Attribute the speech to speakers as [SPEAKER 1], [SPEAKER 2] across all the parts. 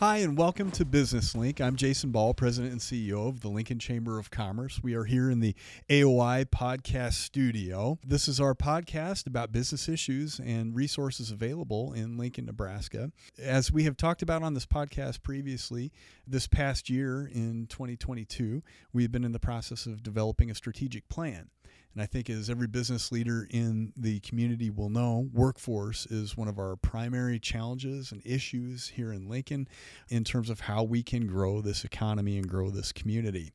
[SPEAKER 1] Hi, and welcome to Business Link. I'm Jason Ball, President and CEO of the Lincoln Chamber of Commerce. We are here in the AOI podcast studio. This is our podcast about business issues and resources available in Lincoln, Nebraska. As we have talked about on this podcast previously, this past year in 2022, we've been in the process of developing a strategic plan. And I think, as every business leader in the community will know, workforce is one of our primary challenges and issues here in Lincoln in terms of how we can grow this economy and grow this community.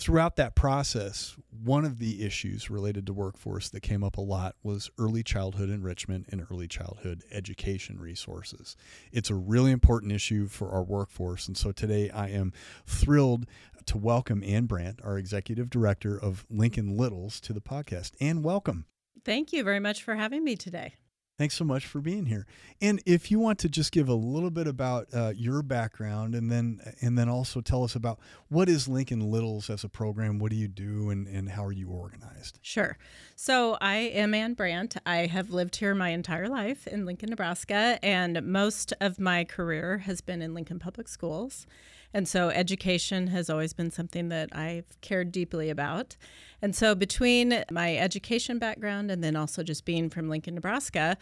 [SPEAKER 1] Throughout that process, one of the issues related to workforce that came up a lot was early childhood enrichment and early childhood education resources. It's a really important issue for our workforce. And so today I am thrilled to welcome Anne Brandt, our executive director of Lincoln Littles, to the podcast. Anne, welcome.
[SPEAKER 2] Thank you very much for having me today.
[SPEAKER 1] Thanks so much for being here. And if you want to just give a little bit about uh, your background, and then and then also tell us about what is Lincoln Littles as a program, what do you do, and, and how are you organized?
[SPEAKER 2] Sure. So I am Anne Brandt. I have lived here my entire life in Lincoln, Nebraska, and most of my career has been in Lincoln Public Schools. And so education has always been something that I've cared deeply about. And so between my education background and then also just being from Lincoln, Nebraska,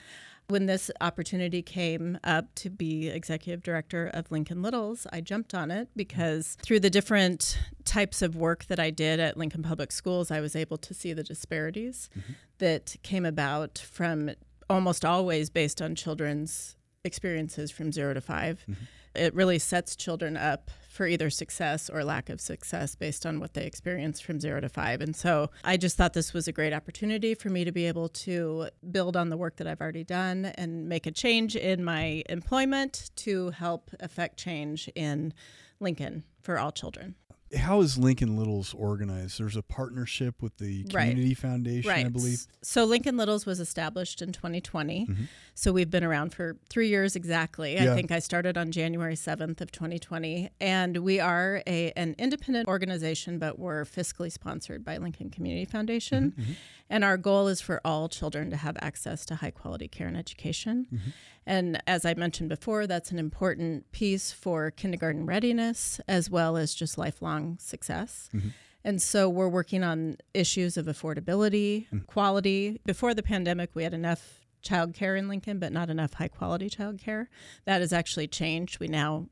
[SPEAKER 2] when this opportunity came up to be executive director of Lincoln Littles, I jumped on it because through the different types of work that I did at Lincoln Public Schools, I was able to see the disparities mm-hmm. that came about from almost always based on children's experiences from zero to 5 mm-hmm it really sets children up for either success or lack of success based on what they experience from zero to five. And so I just thought this was a great opportunity for me to be able to build on the work that I've already done and make a change in my employment to help affect change in Lincoln for all children
[SPEAKER 1] how is Lincoln Littles organized? There's a partnership with the Community right. Foundation,
[SPEAKER 2] right.
[SPEAKER 1] I believe.
[SPEAKER 2] So Lincoln Littles was established in 2020. Mm-hmm. So we've been around for three years exactly. Yeah. I think I started on January 7th of 2020, and we are a an independent organization, but we're fiscally sponsored by Lincoln Community Foundation. Mm-hmm. mm-hmm. And our goal is for all children to have access to high quality care and education. Mm-hmm. And as I mentioned before, that's an important piece for kindergarten readiness as well as just lifelong success. Mm-hmm. And so we're working on issues of affordability, mm-hmm. quality. Before the pandemic, we had enough childcare in Lincoln, but not enough high quality childcare. That has actually changed. We now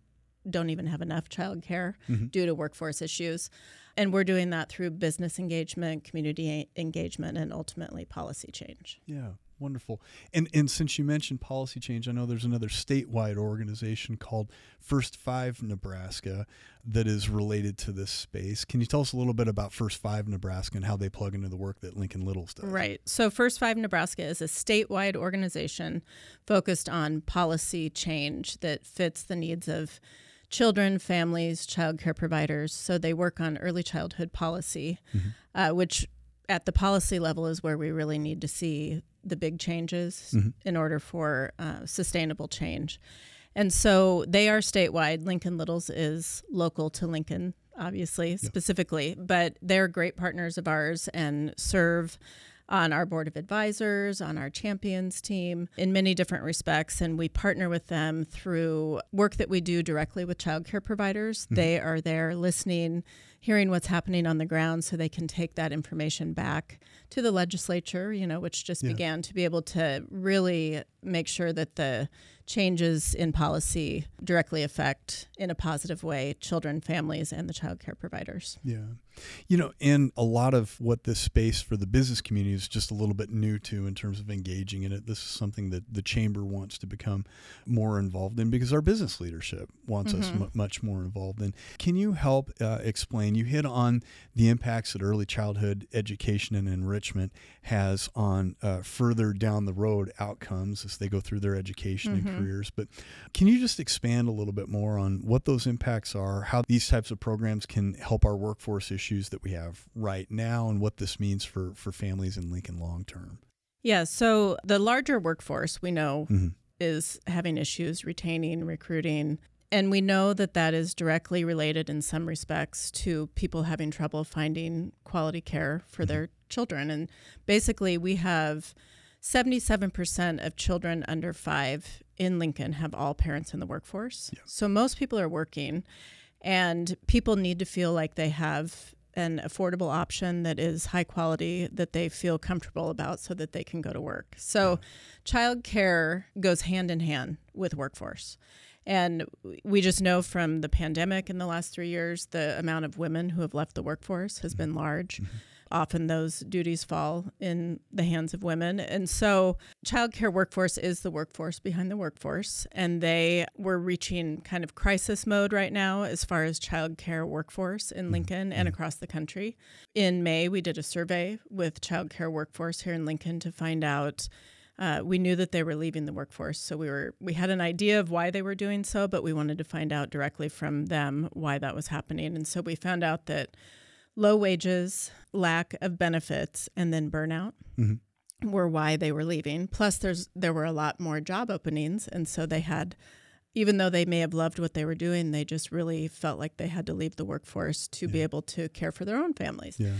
[SPEAKER 2] don't even have enough childcare mm-hmm. due to workforce issues. And we're doing that through business engagement, community engagement, and ultimately policy change.
[SPEAKER 1] Yeah, wonderful. And and since you mentioned policy change, I know there's another statewide organization called First Five Nebraska that is related to this space. Can you tell us a little bit about First Five Nebraska and how they plug into the work that Lincoln Littles does?
[SPEAKER 2] Right. So First Five Nebraska is a statewide organization focused on policy change that fits the needs of children, families, child care providers. So they work on early childhood policy, mm-hmm. uh, which at the policy level is where we really need to see the big changes mm-hmm. in order for uh, sustainable change. And so they are statewide. Lincoln Littles is local to Lincoln, obviously, yep. specifically, but they're great partners of ours and serve on our board of advisors, on our champions team in many different respects. And we partner with them through work that we do directly with childcare providers. Mm-hmm. They are there listening, hearing what's happening on the ground so they can take that information back to the legislature, you know, which just yeah. began to be able to really make sure that the changes in policy directly affect in a positive way children, families, and the child care providers.
[SPEAKER 1] Yeah. You know, and a lot of what this space for the business community is just a little bit new to in terms of engaging in it. This is something that the chamber wants to become more involved in because our business leadership wants mm-hmm. us m- much more involved in. Can you help uh, explain? You hit on the impacts that early childhood education and enrichment has on uh, further down the road outcomes as they go through their education mm-hmm. and careers. But can you just expand a little bit more on what those impacts are, how these types of programs can help our workforce issues that we have right now, and what this means for, for families in Lincoln long term?
[SPEAKER 2] Yeah, so the larger workforce we know mm-hmm. is having issues retaining, recruiting, and we know that that is directly related in some respects to people having trouble finding quality care for mm-hmm. their children. And basically, we have 77% of children under five in Lincoln have all parents in the workforce. Yeah. So most people are working, and people need to feel like they have an affordable option that is high quality that they feel comfortable about so that they can go to work. So yeah. child care goes hand in hand with workforce. And we just know from the pandemic in the last three years, the amount of women who have left the workforce has been large. Mm-hmm often those duties fall in the hands of women. And so, childcare workforce is the workforce behind the workforce. And they were reaching kind of crisis mode right now as far as childcare workforce in mm-hmm. Lincoln and mm-hmm. across the country. In May, we did a survey with childcare workforce here in Lincoln to find out. Uh, we knew that they were leaving the workforce, so we were we had an idea of why they were doing so, but we wanted to find out directly from them why that was happening. And so we found out that low wages, lack of benefits, and then burnout mm-hmm. were why they were leaving. Plus, there's there were a lot more job openings, and so they had, even though they may have loved what they were doing, they just really felt like they had to leave the workforce to yeah. be able to care for their own families. Yeah.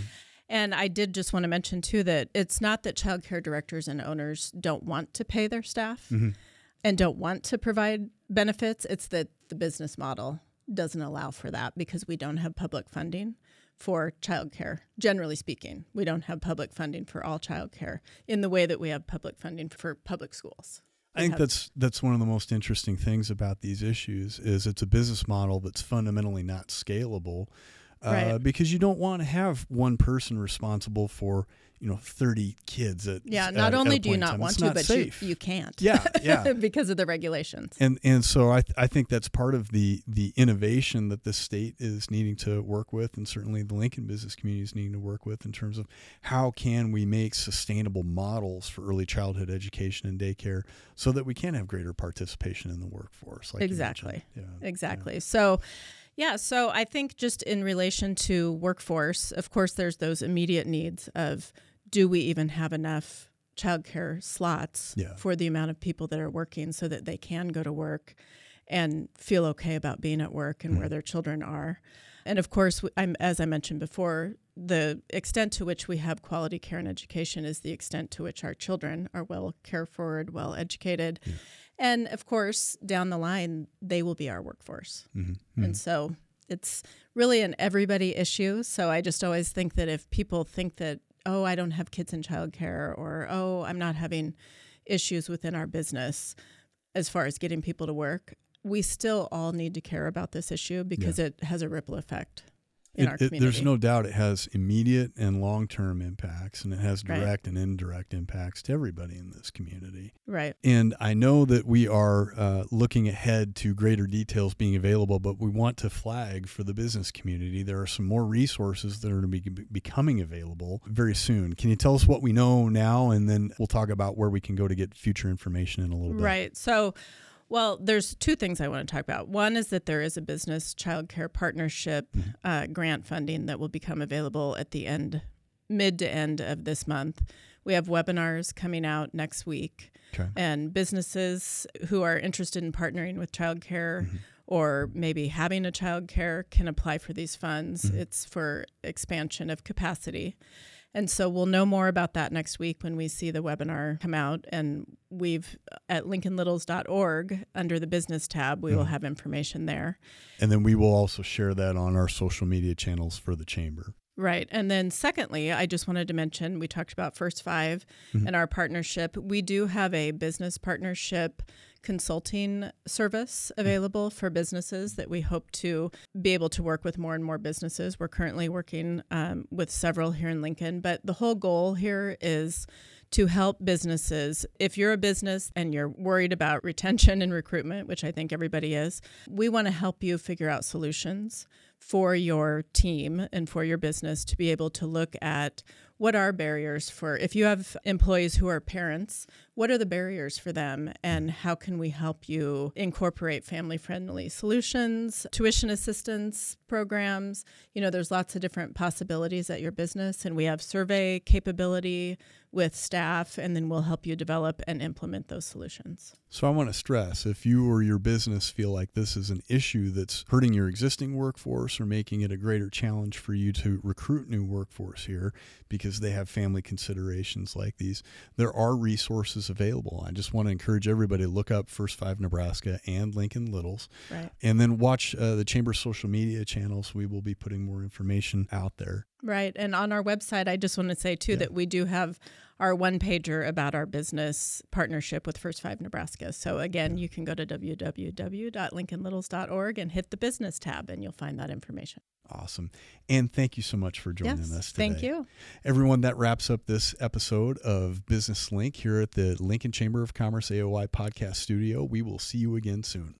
[SPEAKER 2] And I did just want to mention too that it's not that child care directors and owners don't want to pay their staff mm-hmm. and don't want to provide benefits. It's that the business model doesn't allow for that because we don't have public funding for childcare. Generally speaking, we don't have public funding for all childcare in the way that we have public funding for public schools.
[SPEAKER 1] I think that's that's one of the most interesting things about these issues is it's a business model that's fundamentally not scalable uh, right. because you don't want to have one person responsible for you know 30 kids at
[SPEAKER 2] yeah not
[SPEAKER 1] at,
[SPEAKER 2] only
[SPEAKER 1] at
[SPEAKER 2] do you not want to but you, you can't.
[SPEAKER 1] Yeah yeah.
[SPEAKER 2] Because of the regulations.
[SPEAKER 1] And and so I, th- I think that's part of the the innovation that the state is needing to work with and certainly the lincoln business community is needing to work with in terms of how can we make sustainable models for early childhood education and daycare so that we can have greater participation in the workforce
[SPEAKER 2] like exactly. Yeah, exactly. Yeah. so yeah, so I think just in relation to workforce, of course, there's those immediate needs of do we even have enough childcare slots yeah. for the amount of people that are working so that they can go to work and feel okay about being at work and mm-hmm. where their children are. And of course, I'm, as I mentioned before, the extent to which we have quality care and education is the extent to which our children are well cared for, and well educated. Yeah. And of course, down the line, they will be our workforce. Mm-hmm. Mm-hmm. And so it's really an everybody issue. So I just always think that if people think that oh, I don't have kids in childcare, or oh, I'm not having issues within our business as far as getting people to work, we still all need to care about this issue because yeah. it has a ripple effect in
[SPEAKER 1] it,
[SPEAKER 2] our community.
[SPEAKER 1] It, there's no doubt it has immediate and long term impacts, and it has direct right. and indirect impacts to everybody in this community.
[SPEAKER 2] Right.
[SPEAKER 1] And I know that we are uh, looking ahead to greater details being available, but we want to flag for the business community there are some more resources that are going to be becoming available very soon. Can you tell us what we know now, and then we'll talk about where we can go to get future information in a little bit?
[SPEAKER 2] Right. So well, there's two things I want to talk about. One is that there is a business child care partnership uh, grant funding that will become available at the end, mid to end of this month. We have webinars coming out next week, okay. and businesses who are interested in partnering with childcare mm-hmm. or maybe having a child care can apply for these funds. Mm-hmm. It's for expansion of capacity. And so we'll know more about that next week when we see the webinar come out. And we've at lincolnlittles.org under the business tab, we will have information there.
[SPEAKER 1] And then we will also share that on our social media channels for the chamber.
[SPEAKER 2] Right. And then, secondly, I just wanted to mention we talked about First 5 mm-hmm. and our partnership. We do have a business partnership consulting service available for businesses that we hope to be able to work with more and more businesses. We're currently working um, with several here in Lincoln, but the whole goal here is to help businesses. If you're a business and you're worried about retention and recruitment, which I think everybody is, we want to help you figure out solutions for your team and for your business to be able to look at what are barriers for if you have employees who are parents what are the barriers for them and how can we help you incorporate family friendly solutions tuition assistance programs you know there's lots of different possibilities at your business and we have survey capability with staff, and then we'll help you develop and implement those solutions.
[SPEAKER 1] So I want to stress if you or your business feel like this is an issue that's hurting your existing workforce or making it a greater challenge for you to recruit new workforce here because they have family considerations like these, there are resources available. I just want to encourage everybody to look up First Five Nebraska and Lincoln Littles
[SPEAKER 2] Right.
[SPEAKER 1] and then watch uh, the Chamber social media channels. We will be putting more information out there.
[SPEAKER 2] Right. And on our website, I just want to say too
[SPEAKER 1] Yeah.
[SPEAKER 2] that we do have our one pager about our business partnership with First Five Nebraska. So again, you can go to www.lincolnlittles.org and hit the business tab and you'll find that information.
[SPEAKER 1] Awesome. And thank you so much for joining
[SPEAKER 2] yes.
[SPEAKER 1] us today.
[SPEAKER 2] Thank you.
[SPEAKER 1] Everyone, that wraps up this episode of Business Link here at the Lincoln Chamber of Commerce AOI podcast studio. We will see you again soon.